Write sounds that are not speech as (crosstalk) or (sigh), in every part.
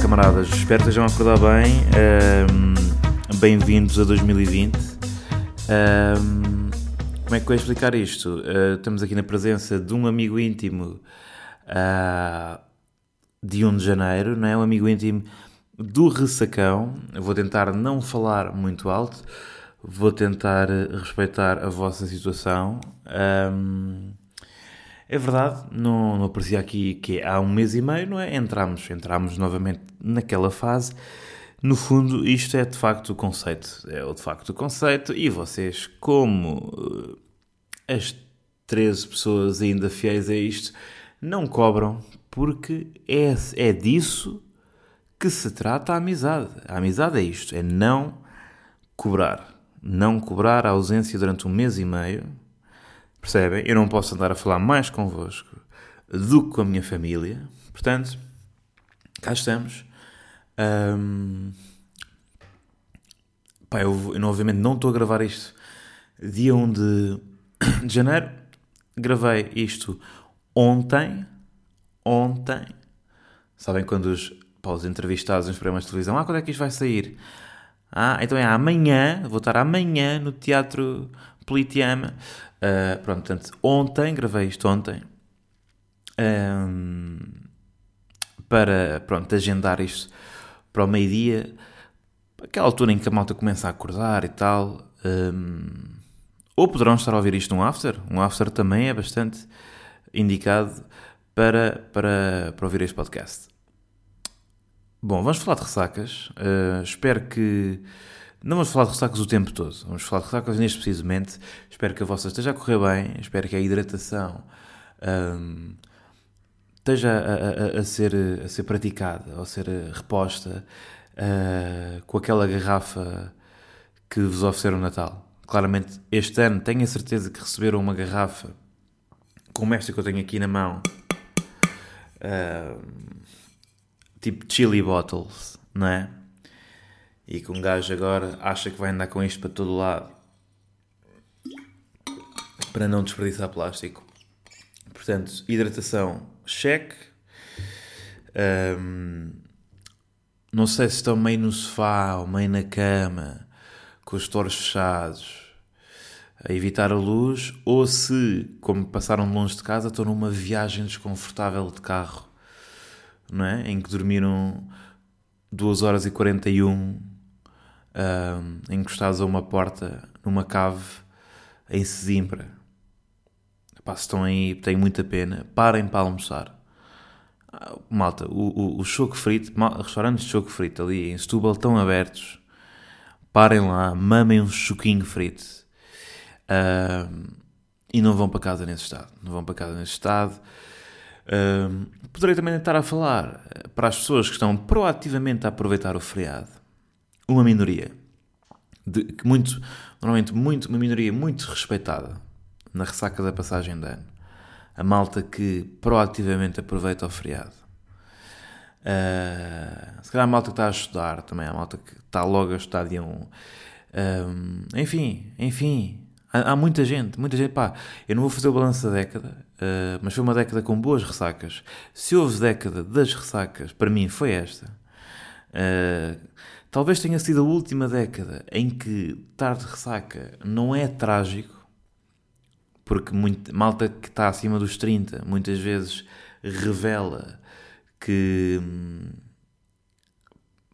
camaradas, espero que estejam a acordar bem. Um, Bem-vindos a 2020. Um, como é que eu ia explicar isto? Uh, estamos aqui na presença de um amigo íntimo uh, de 1 de janeiro, não é? Um amigo íntimo do Ressacão. Eu vou tentar não falar muito alto, vou tentar respeitar a vossa situação. Um, é verdade, não, não aparecia aqui que há um mês e meio, não é? Entramos, entramos novamente naquela fase. No fundo, isto é de facto o conceito. É o de facto o conceito. E vocês, como eh, as 13 pessoas ainda fiéis a isto, não cobram, porque é, é disso que se trata a amizade. A amizade é isto: é não cobrar. Não cobrar a ausência durante um mês e meio Percebem? Eu não posso andar a falar mais convosco do que com a minha família. Portanto, cá estamos. Um, pá, eu, eu, obviamente não estou a gravar isto dia 1 de, (coughs) de janeiro. Gravei isto ontem. Ontem. Sabem quando os, pá, os entrevistados nos programas de televisão, ah, quando é que isto vai sair? Ah, então é amanhã, vou estar amanhã no Teatro Politeama Uh, pronto, portanto, ontem, gravei isto ontem, um, para, pronto, agendar isto para o meio-dia, aquela altura em que a malta começa a acordar e tal. Um, ou poderão estar a ouvir isto num after. Um after também é bastante indicado para, para, para ouvir este podcast. Bom, vamos falar de ressacas. Uh, espero que não vamos falar de ressacas o tempo todo, vamos falar de ressacas neste precisamente. Espero que a vossa esteja a correr bem, espero que a hidratação um, esteja a, a, a, ser, a ser praticada ou a ser reposta uh, com aquela garrafa que vos ofereceram no Natal. Claramente, este ano tenho a certeza que receberam uma garrafa como esta que eu tenho aqui na mão, uh, tipo chili bottles, não é? E que um gajo agora acha que vai andar com isto para todo lado para não desperdiçar plástico. Portanto, hidratação, cheque. Um, não sei se estão meio no sofá ou meio na cama, com os toros fechados, a evitar a luz, ou se, como passaram longe de casa, estão numa viagem desconfortável de carro, não é? Em que dormiram 2 horas e 41 uh, encostados a uma porta numa cave em Sesimbra. Epá, se estão aí, tem muita pena. Parem para almoçar. Ah, malta, o, o, o choco frito, mal, restaurantes de choco frito ali em Setúbal estão abertos. Parem lá, mamem um choquinho frito. Uh, e não vão para casa nesse estado. Não vão para casa nesse estado. Uh, poderei também estar a falar para as pessoas que estão proativamente a aproveitar o feriado uma minoria, de, muito, normalmente muito, uma minoria muito respeitada na ressaca da passagem de ano. A malta que proativamente aproveita o feriado. Uh, se calhar a malta que está a estudar também, a malta que está logo a estudar dia 1. Um, enfim, enfim, há, há, muita gente, muita gente. Pá, eu não vou fazer o balanço da década, uh, mas foi uma década com boas ressacas. Se houve década das ressacas, para mim foi esta. Uh, Talvez tenha sido a última década em que estar de ressaca não é trágico, porque muito, malta que está acima dos 30 muitas vezes revela que,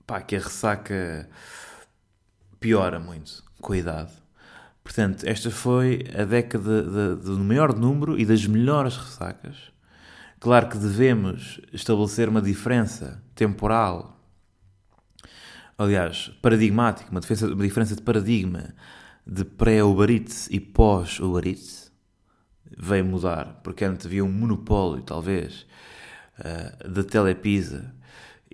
pá, que a ressaca piora muito com a idade. Portanto, esta foi a década do maior número e das melhores ressacas. Claro que devemos estabelecer uma diferença temporal aliás, paradigmático, uma, defesa, uma diferença de paradigma de pré-Uber e pós-Uber Eats veio mudar, porque antes havia um monopólio, talvez, uh, da Telepisa.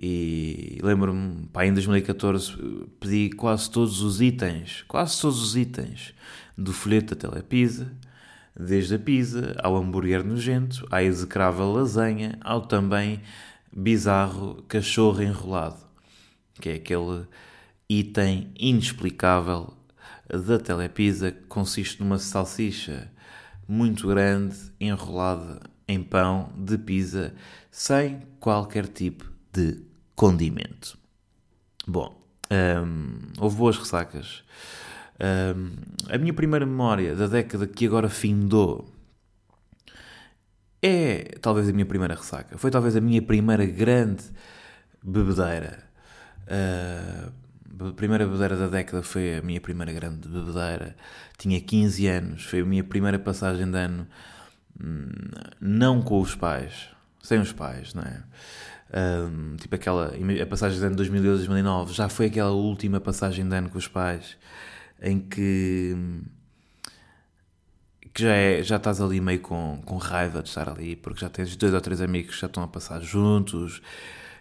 E lembro-me, em 2014 pedi quase todos os itens, quase todos os itens do folheto da Telepisa, desde a pizza ao hambúrguer nojento, à execrável lasanha, ao também bizarro cachorro enrolado que é aquele item inexplicável da Telepisa que consiste numa salsicha muito grande enrolada em pão de pizza sem qualquer tipo de condimento. Bom, um, houve boas ressacas. Um, a minha primeira memória da década que agora findou é talvez a minha primeira ressaca. Foi talvez a minha primeira grande bebedeira. Uh, a primeira bebedeira da década foi a minha primeira grande bebedeira. Tinha 15 anos, foi a minha primeira passagem de ano, hum, não com os pais, sem os pais, não é? Um, tipo aquela, a passagem de ano 2008-2009 já foi aquela última passagem de ano com os pais em que, que já, é, já estás ali meio com, com raiva de estar ali, porque já tens dois ou três amigos que já estão a passar juntos,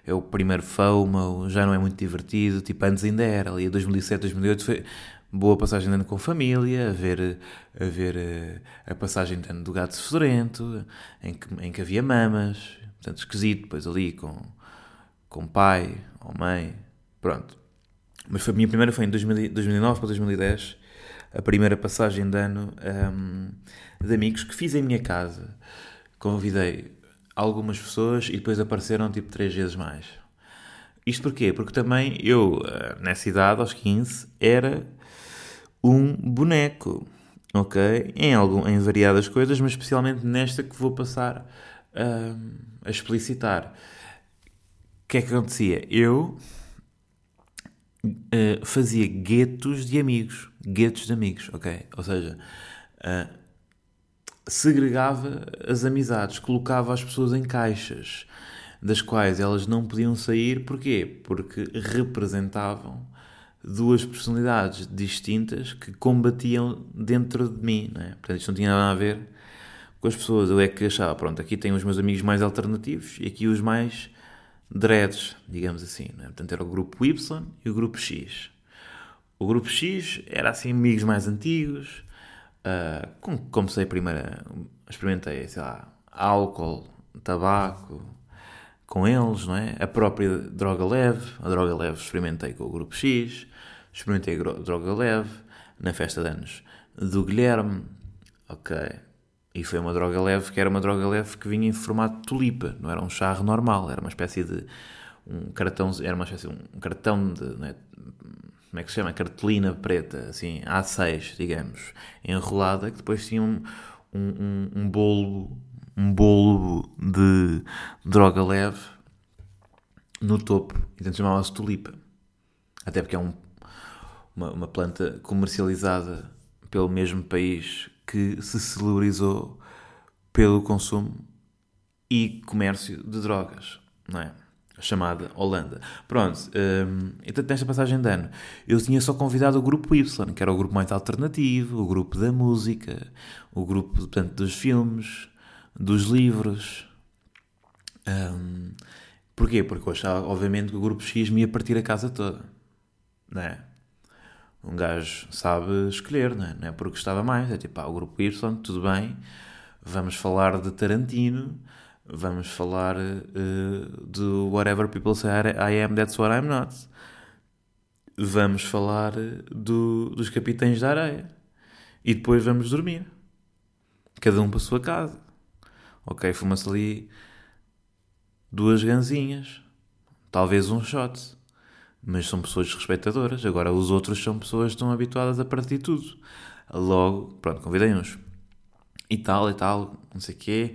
é o primeiro FOMO, já não é muito divertido, tipo antes ainda era, ali 2007, 2008 foi boa passagem de ano com família, a ver, a ver eh, a passagem de ano do gato fedorento, em que, em que havia mamas, portanto, esquisito, depois ali com, com pai ou mãe, pronto. Mas foi, a minha primeira foi em 2009 para 2010, a primeira passagem de ano um, de amigos que fiz em minha casa. Convidei algumas pessoas e depois apareceram tipo três vezes mais. Isto porquê? Porque também eu, eh, nessa idade, aos 15, era um boneco, ok? Em, algum, em variadas coisas, mas especialmente nesta que vou passar um, a explicitar. O que é que acontecia? Eu uh, fazia guetos de amigos. Guetos de amigos, ok? Ou seja, uh, segregava as amizades, colocava as pessoas em caixas, das quais elas não podiam sair. Porquê? Porque representavam duas personalidades distintas que combatiam dentro de mim, é? Portanto, isto não tinha nada a ver com as pessoas. Eu é que achava, pronto, aqui tenho os meus amigos mais alternativos e aqui os mais dreads, digamos assim. Né? Portanto, era o grupo Y e o grupo X. O grupo X era assim amigos mais antigos. Uh, comecei primeiro, experimentei, sei lá, álcool, tabaco com eles, não é? A própria droga leve, a droga leve experimentei com o grupo X, experimentei a droga leve na festa de anos do Guilherme, ok, e foi uma droga leve, que era uma droga leve que vinha em formato de tulipa, não era um charro normal, era uma espécie de um cartão, era uma espécie de um cartão de, é? Como é que se chama? Cartolina preta, assim, A6, digamos, enrolada, que depois tinha um, um, um bolo, um bolo de droga leve no topo, então chamava-se tulipa. Até porque é um, uma, uma planta comercializada pelo mesmo país que se celebrizou pelo consumo e comércio de drogas, não é? Chamada Holanda. Pronto, um, então nesta passagem de ano eu tinha só convidado o grupo Y, que era o grupo mais alternativo, o grupo da música, o grupo portanto, dos filmes, dos livros. Um, porquê? Porque eu achava, obviamente, que o grupo X me ia partir a casa toda, não é? um gajo sabe escolher, não é? Não é porque gostava mais, é tipo, ah, o grupo Y, tudo bem, vamos falar de Tarantino, vamos falar uh, do Whatever People Say I Am, That's What I'm Not. Vamos falar do, dos Capitães da Areia. E depois vamos dormir. Cada um para a sua casa. Ok, fuma-se ali duas ganzinhas. Talvez um shot mas são pessoas desrespeitadoras. Agora, os outros são pessoas que estão habituadas a partir tudo. Logo, pronto, convidei-nos. E tal, e tal, não sei o quê.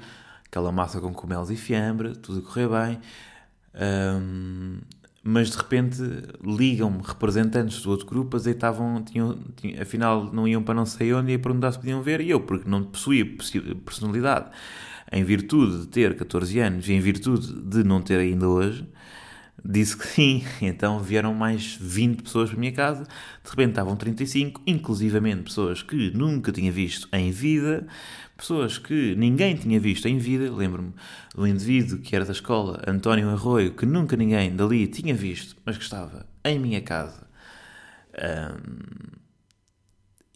Aquela massa com cogumelos e fiambre, tudo a correr bem. Um, mas de repente ligam-me representantes do outro grupo, azeitavam, tinham, tinham, afinal não iam para não sei onde e perguntar se podiam ver, e eu, porque não possuía personalidade, em virtude de ter 14 anos e em virtude de não ter ainda hoje, disse que sim. Então vieram mais 20 pessoas para a minha casa. De repente estavam 35, inclusivamente pessoas que nunca tinha visto em vida, pessoas que ninguém tinha visto em vida. Lembro-me do indivíduo que era da escola, António Arroio, que nunca ninguém dali tinha visto, mas que estava em minha casa. Um,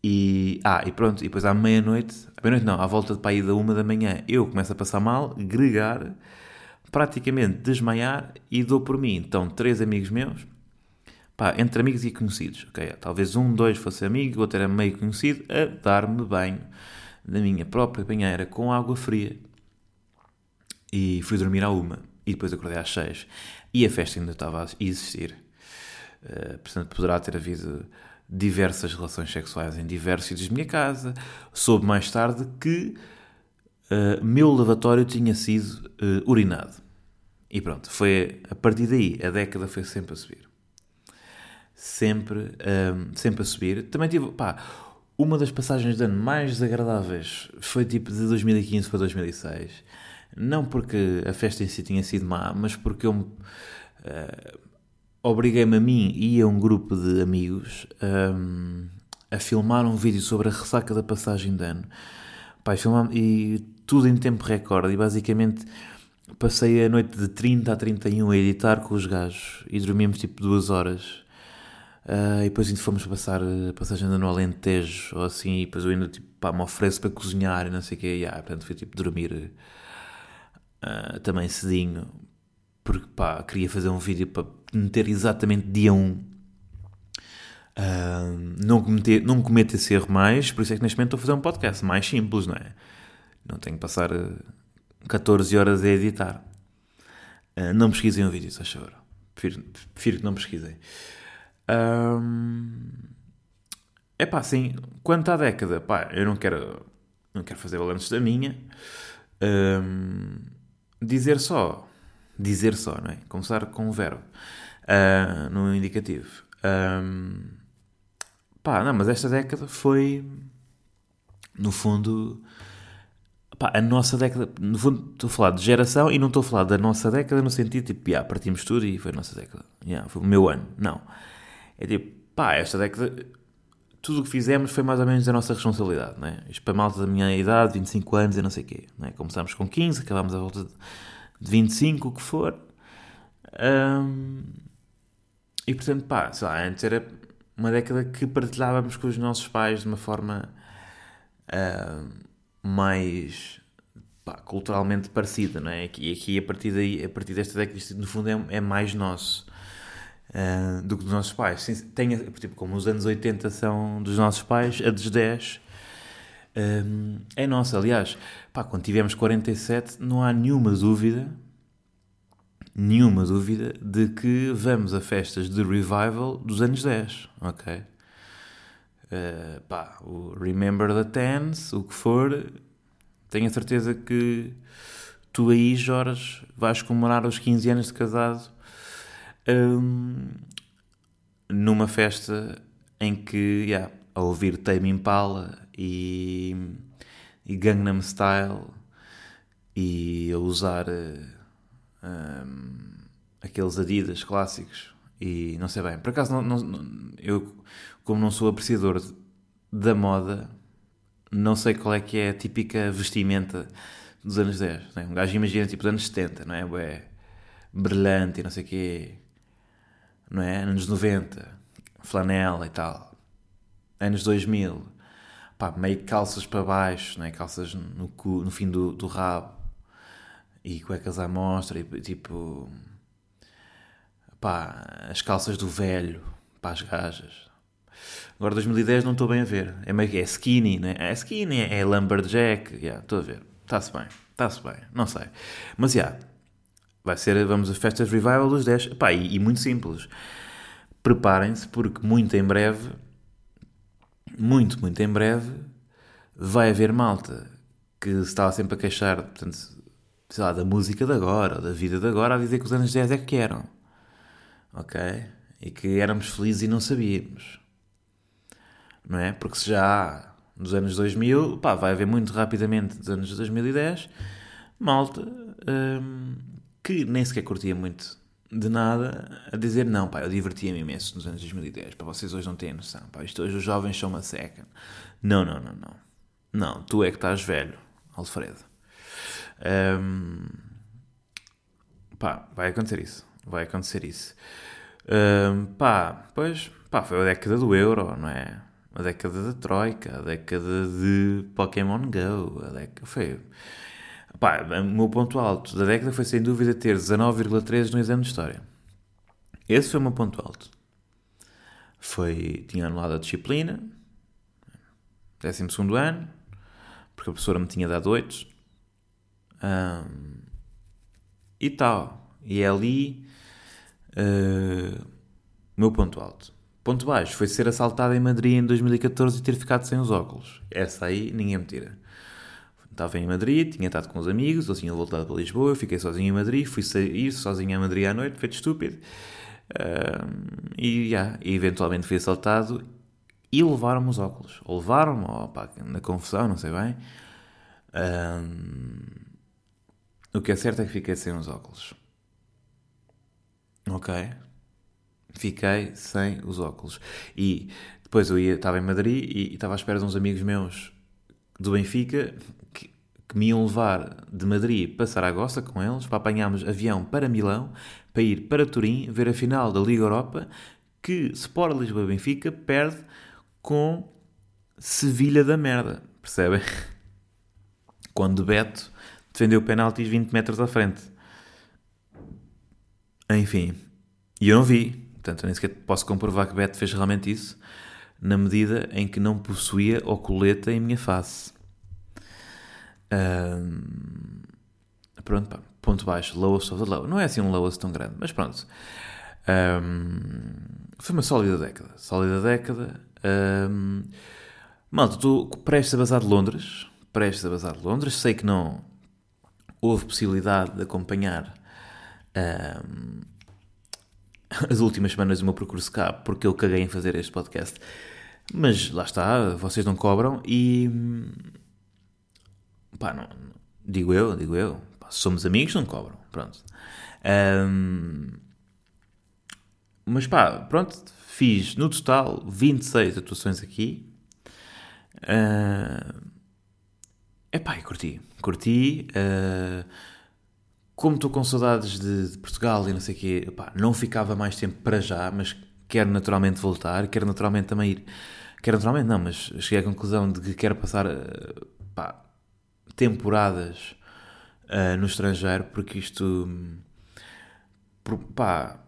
e, ah, e pronto, e depois à meia-noite, à meia-noite não, à volta de para aí da uma da manhã, eu começo a passar mal, gregar, praticamente desmaiar e dou por mim. Então, três amigos meus, pá, entre amigos e conhecidos, ok? Talvez um, dois fosse amigo, outro era meio conhecido, a dar-me banho na minha própria banheira com água fria. E fui dormir à uma. e depois acordei às 6 e a festa ainda estava a existir. Uh, portanto, poderá ter havido diversas relações sexuais em diversos sítios da minha casa. Soube mais tarde que uh, meu lavatório tinha sido uh, urinado. E pronto, foi a partir daí, a década foi sempre a subir. Sempre, um, sempre a subir. Também tive, pá, uma das passagens de ano mais desagradáveis foi tipo de 2015 para 2006. Não porque a festa em si tinha sido má, mas porque eu uh, obriguei-me a mim e a um grupo de amigos um, a filmar um vídeo sobre a ressaca da passagem de ano. Pá, e tudo em tempo recorde. E basicamente passei a noite de 30 a 31 a editar com os gajos e dormimos tipo duas horas. Uh, e depois ainda fomos passar a passagem de ano ao Alentejo ou assim. E depois eu ainda tipo, pá, me ofereço para cozinhar e não sei o quê. E, ah, portanto, fui tipo dormir uh, também cedinho. Porque pá, queria fazer um vídeo para meter exatamente dia 1. Uh, não, cometer, não cometo esse erro mais, por isso é que neste momento estou a fazer um podcast mais simples, não é? Não tenho que passar 14 horas a editar. Uh, não pesquisem o vídeo, se achar. Prefiro, prefiro que não pesquisem. É pá, assim, quanto à década, pá, eu não quero, não quero fazer balanços da minha. Dizer só, dizer só, não é? Começar com um verbo uh, no indicativo. Um, pá, não, mas esta década foi, no fundo, pá, a nossa década. No fundo, estou a falar de geração e não estou a falar da nossa década no sentido tipo, yeah, partimos tudo e foi a nossa década. Yeah, foi o meu ano. Não. É tipo, pá, esta década. Tudo o que fizemos foi mais ou menos da nossa responsabilidade, não é? Isto para malta da minha idade, 25 anos e não sei o quê. Não é? Começámos com 15, acabámos a volta de 25, o que for. Um, e portanto, pá, sei lá, antes era uma década que partilhávamos com os nossos pais de uma forma uh, mais pá, culturalmente parecida, não é? E aqui, a partir, daí, a partir desta década, isto no fundo é, é mais nosso uh, do que dos nossos pais. Tem, tipo, como os anos 80 são dos nossos pais, a dos 10 um, é nossa. Aliás, pá, quando tivemos 47, não há nenhuma dúvida nenhuma dúvida de que vamos a festas de revival dos anos 10, ok? Uh, pá, o Remember the Tens, o que for, tenho a certeza que tu aí, Jorge, vais comemorar os 15 anos de casado um, numa festa em que, yeah, a ouvir Tame Impala e, e Gangnam Style e a usar... Uh, um, aqueles Adidas clássicos e não sei bem. Por acaso, não, não, eu, como não sou apreciador da moda, não sei qual é que é a típica vestimenta dos anos 10. Né? Um gajo imagina tipo dos anos 70, não é? Ué, brilhante e não sei o quê. Não é? Anos 90, flanela e tal. Anos 2000, pá, meio calças para baixo, não é? Calças no, cu, no fim do, do rabo e cuecas à mostra e tipo pá, as calças do velho para as gajas. Agora 2010 não estou bem a ver. É que é skinny, né? É skinny, é lumberjack, yeah, estou a ver. Está-se bem, está-se bem, não sei. Mas já, yeah, vai ser, vamos a festas revival dos 10. Pá, e, e muito simples. Preparem-se porque muito em breve, muito, muito em breve, vai haver malta que se estava sempre a queixar, portanto, sei lá, da música de agora, da vida de agora, a dizer que os anos 10 é que eram. Ok? E que éramos felizes e não sabíamos. Não é? Porque se já nos anos 2000, pá, vai haver muito rapidamente dos anos 2010, malta hum, que nem sequer curtia muito de nada a dizer não, pá, eu divertia-me imenso nos anos 2010, para vocês hoje não têm noção, pá, isto hoje os jovens são uma seca. Não, não, não, não. Não, tu é que estás velho, Alfredo. Um, pá, vai acontecer isso. Vai acontecer isso. Um, pá, pois, pá, foi a década do euro, não é? A década da Troika, a década de Pokémon Go, a década, foi... Pá, o meu ponto alto da década foi sem dúvida ter 19,3 no exame de História. Esse foi o meu ponto alto. Foi, tinha anulado a disciplina, 12 ano, porque a professora me tinha dado 8, um, e tal. E é ali uh, meu ponto alto. Ponto baixo foi ser assaltado em Madrid em 2014 e ter ficado sem os óculos. Essa aí ninguém me tira. Estava em Madrid, tinha estado com os amigos, eles tinham voltado para Lisboa, eu fiquei sozinho em Madrid, fui sair sozinho a Madrid à noite, feito estúpido. Uh, e, yeah, e eventualmente fui assaltado e levaram-me os óculos. Ou levaram-me, ou na confusão, não sei bem. Uh, o que é certo é que fiquei sem os óculos. Ok? Fiquei sem os óculos. E depois eu ia, estava em Madrid e, e estava à espera de uns amigos meus do Benfica que, que me iam levar de Madrid para Saragossa com eles, para apanharmos avião para Milão, para ir para Turim, ver a final da Liga Europa, que Sport Lisboa Benfica perde com Sevilha da merda, percebem? (laughs) Quando Beto defendeu penaltis 20 metros à frente. Enfim, e eu não vi, portanto eu nem sequer posso comprovar que Beto fez realmente isso, na medida em que não possuía o coleta em minha face. Um, pronto, pá, ponto baixo, lowest of the low. Não é assim um lowest tão grande, mas pronto. Um, foi uma sólida década. Sólida década. Um, malta, prestes a bazar de Londres. Prestes a bazar de Londres. Sei que não houve possibilidade de acompanhar um, as últimas semanas do meu percurso cá, porque eu caguei em fazer este podcast. Mas lá está, vocês não cobram e. Pá, não, digo eu, digo eu. Pá, somos amigos, não cobram. Pronto. Um, mas pá, pronto, fiz no total 26 atuações aqui. Uh, epá, e curti. Curti. Uh, como estou com saudades de, de, Portugal e não sei o quê, epá, não ficava mais tempo para já, mas quero naturalmente voltar, quero naturalmente também ir. Quero naturalmente não, mas cheguei à conclusão de que quero passar pá, temporadas uh, no estrangeiro, porque isto. Pá,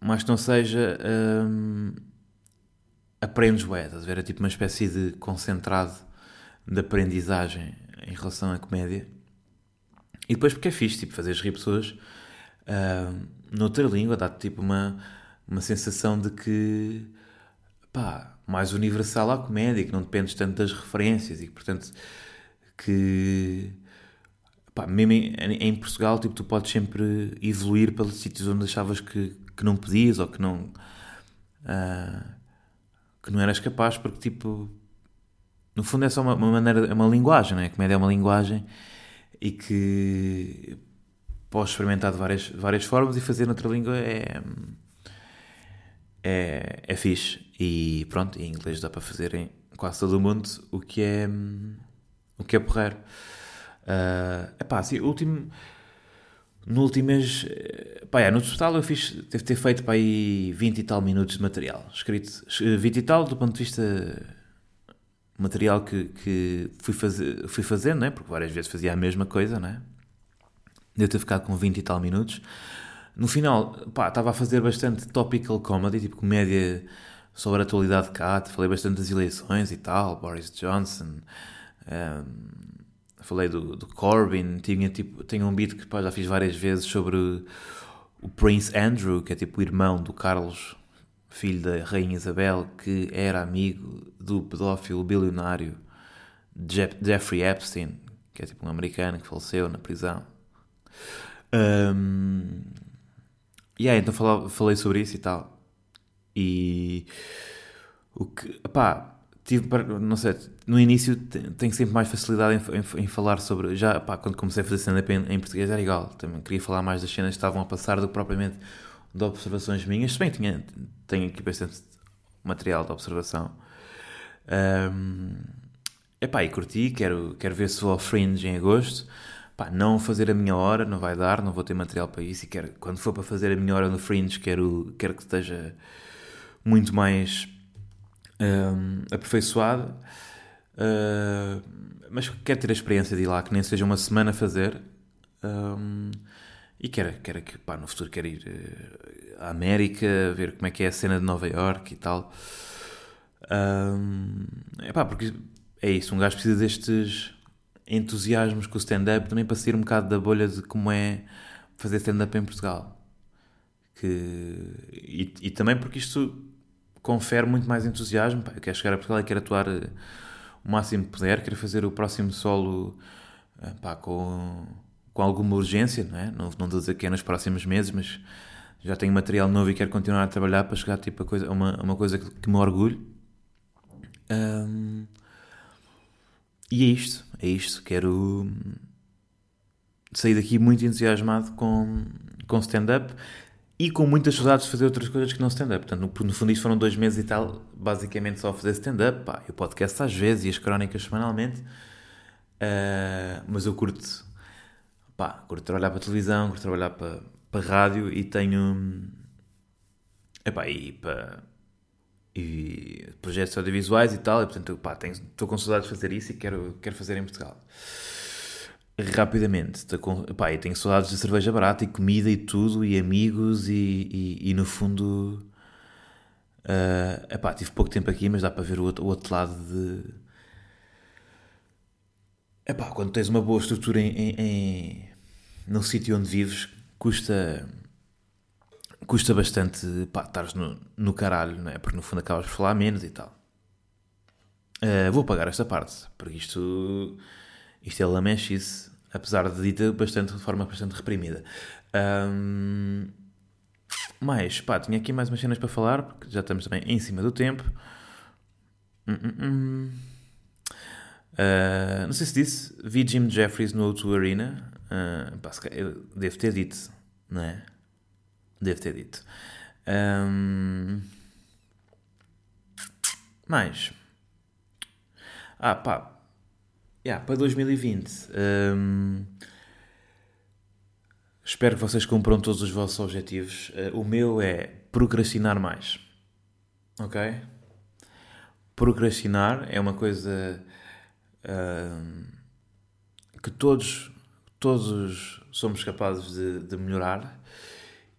mais que não seja. Um, aprendes bué, estás a ver? É tipo uma espécie de concentrado de aprendizagem em relação à comédia. E depois porque é fixe, tipo, fazeres rir pessoas uh, noutra língua, dá-te tipo uma, uma sensação de que, pá, mais universal à comédia, que não dependes tanto das referências e que, portanto, que, pá, mesmo em, em Portugal, tipo, tu podes sempre evoluir pelos sítios onde achavas que, que não podias ou que não... Uh, que não eras capaz, porque, tipo, no fundo é só uma, uma maneira, é uma linguagem, não é? A comédia é uma linguagem e que podes experimentar de várias, várias formas e fazer noutra língua é, é, é fixe. E pronto, em inglês dá para fazer em quase todo o mundo o que é, o que é porreiro. Uh, epá, assim, último, no último mês, pá, é, no total eu fiz, deve ter feito para aí 20 e tal minutos de material escrito, 20 e tal do ponto de vista material que, que fui, fazer, fui fazendo, né? porque várias vezes fazia a mesma coisa, né? Devo ter ficado com 20 e tal minutos. No final, pá, estava a fazer bastante topical comedy, tipo comédia sobre a atualidade de cá. Falei bastante das eleições e tal, Boris Johnson. Um, falei do, do Corbyn. Tinha, tipo, tenho um beat que pá, já fiz várias vezes sobre o Prince Andrew, que é tipo o irmão do Carlos filho da Rainha Isabel, que era amigo do pedófilo bilionário Jeff Jeffrey Epstein, que é tipo um americano que faleceu na prisão. Um, e aí, então falei sobre isso e tal. E o que, pá, tive, não sei, no início tenho sempre mais facilidade em, em, em falar sobre, já, pá, quando comecei a fazer stand-up em, em, português era igual, também queria falar mais das cenas que estavam a passar do que propriamente de observações minhas, se bem tinha, tenho aqui bastante material de observação. Um, epá, e curti, quero, quero ver se vou ao Fringe em agosto. Pá, não fazer a minha hora, não vai dar, não vou ter material para isso. E quero, quando for para fazer a minha hora no Fringe, quero, quero que esteja muito mais um, aperfeiçoada. Uh, mas quero ter a experiência de ir lá, que nem seja uma semana a fazer. Um, e quero, quero que, pá, no futuro quero ir uh, à América, ver como é que é a cena de Nova York e tal. Um, pá, porque é isso, um gajo precisa destes entusiasmos com o stand-up também para sair um bocado da bolha de como é fazer stand-up em Portugal. Que, e, e, também porque isto confere muito mais entusiasmo. Pá, eu quero chegar a Portugal e quero atuar eh, o máximo que puder, quero fazer o próximo solo eh, pá, com, com alguma urgência, não é? Não, não estou a dizer que é nos próximos meses, mas já tenho material novo e quero continuar a trabalhar para chegar tipo, a, coisa, a uma, a uma coisa que, que me orgulho. Um, e é isto, é isto. Quero sair daqui muito entusiasmado com, com stand-up e com muitas saudades de fazer outras coisas que não stand-up. Portanto, no, fundo, isto foram dois meses e tal, basicamente só a fazer stand-up. Pá, o podcast às vezes e as crónicas semanalmente. Uh, mas eu curto, pá, curto trabalhar para televisão, curto trabalhar para, para rádio e tenho. Epá, e para e projetos audiovisuais e tal, e portanto, pá, tenho, estou com saudades de fazer isso e quero, quero fazer em Portugal. Rapidamente, estou com, pá, e tenho saudades de cerveja barata e comida e tudo, e amigos, e, e, e no fundo, uh, epá, tive pouco tempo aqui, mas dá para ver o outro, o outro lado de. Epá, quando tens uma boa estrutura em, em, em no sítio onde vives, custa custa bastante, pá, estares no, no caralho, não é? Porque no fundo acabas por falar menos e tal. Uh, vou pagar esta parte, porque isto, isto é lamechice, apesar de dita bastante, de forma bastante reprimida. Um, mais, pá, tinha aqui mais umas cenas para falar, porque já estamos também em cima do tempo. Hum, hum, hum. Uh, não sei se disse, vi Jim Jeffries no O2 Arena. Uh, eu devo ter dito, não é? Devo ter dito. Um... Mais. Ah, pá. Yeah, para 2020. Um... Espero que vocês cumpram todos os vossos objetivos. Uh, o meu é procrastinar mais. Ok? Procrastinar é uma coisa uh, que todos, todos somos capazes de, de melhorar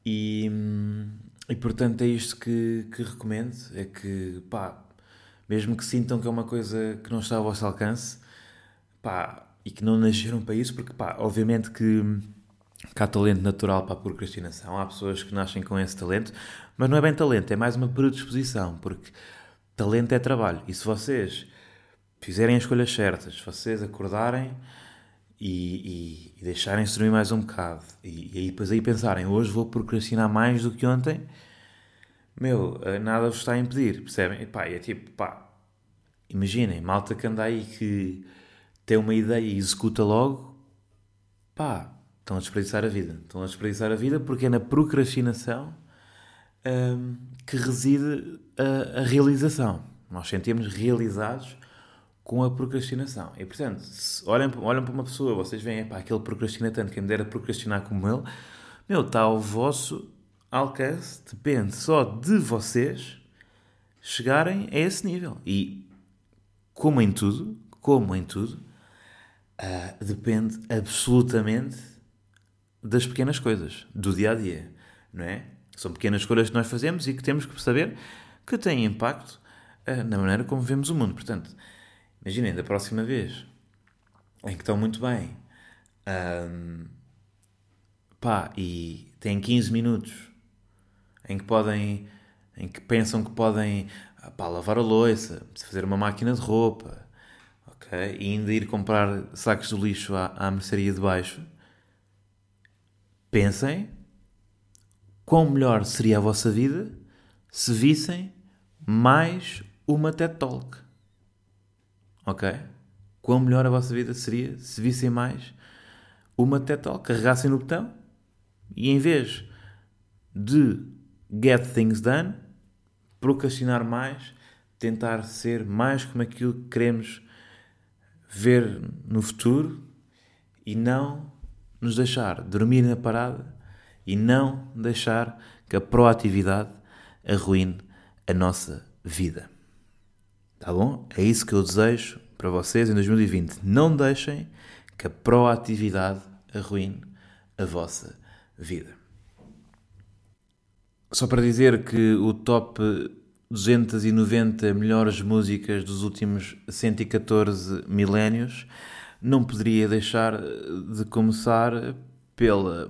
e, e portanto é isto que, que recomendo: é que, pá, mesmo que sintam que é uma coisa que não está ao vosso alcance, pá, e que não nasceram para isso, porque, pá, obviamente que, que há talento natural para a procrastinação, há pessoas que nascem com esse talento, mas não é bem talento, é mais uma predisposição, porque talento é trabalho. E se vocês fizerem as escolhas certas, se vocês acordarem e, e, e deixarem-se dormir mais um bocado e, e aí depois aí pensarem hoje vou procrastinar mais do que ontem meu, eh, nada vos está a impedir, percebem? E pá, é tipo, pá, imaginem, malta que anda aí que tem uma ideia e executa logo, pá, estão a desperdiçar a vida. Estão a desperdiçar a vida porque é na procrastinação hum, que reside a, a, realização. Nós sentimos realizados com a procrastinação. E portanto, se olham, olham para uma pessoa, vocês veem, pá, aquele procrastina tanto, quem me dera procrastinar como ele, meu, está ao vosso alcance, depende só de vocês chegarem a esse nível. E como em tudo, como em tudo, uh, depende absolutamente das pequenas coisas, do dia a dia, não é? São pequenas escolhas que nós fazemos e que temos que saber que têm impacto uh, na maneira como vemos o mundo. Portanto, Imaginem, da próxima vez em que estão muito bem um, pá, e têm 15 minutos em que podem, em que pensam que podem pá, lavar a louça, fazer uma máquina de roupa, ok? E ainda ir comprar sacos de lixo à, à mercearia de baixo, pensem quão melhor seria a vossa vida se vissem mais uma TED Talk ok? Quão melhor a vossa vida seria se vissem mais uma TED Talk, carregassem no botão e em vez de get things done, procrastinar mais, tentar ser mais como aquilo que queremos ver no futuro e não nos deixar dormir na parada e não deixar que a proatividade arruine a nossa vida. Tá bom? É isso que eu desejo para vocês em 2020. Não deixem que a proatividade arruine a vossa vida. Só para dizer que o top 290 melhores músicas dos últimos 114 milénios não poderia deixar de começar pela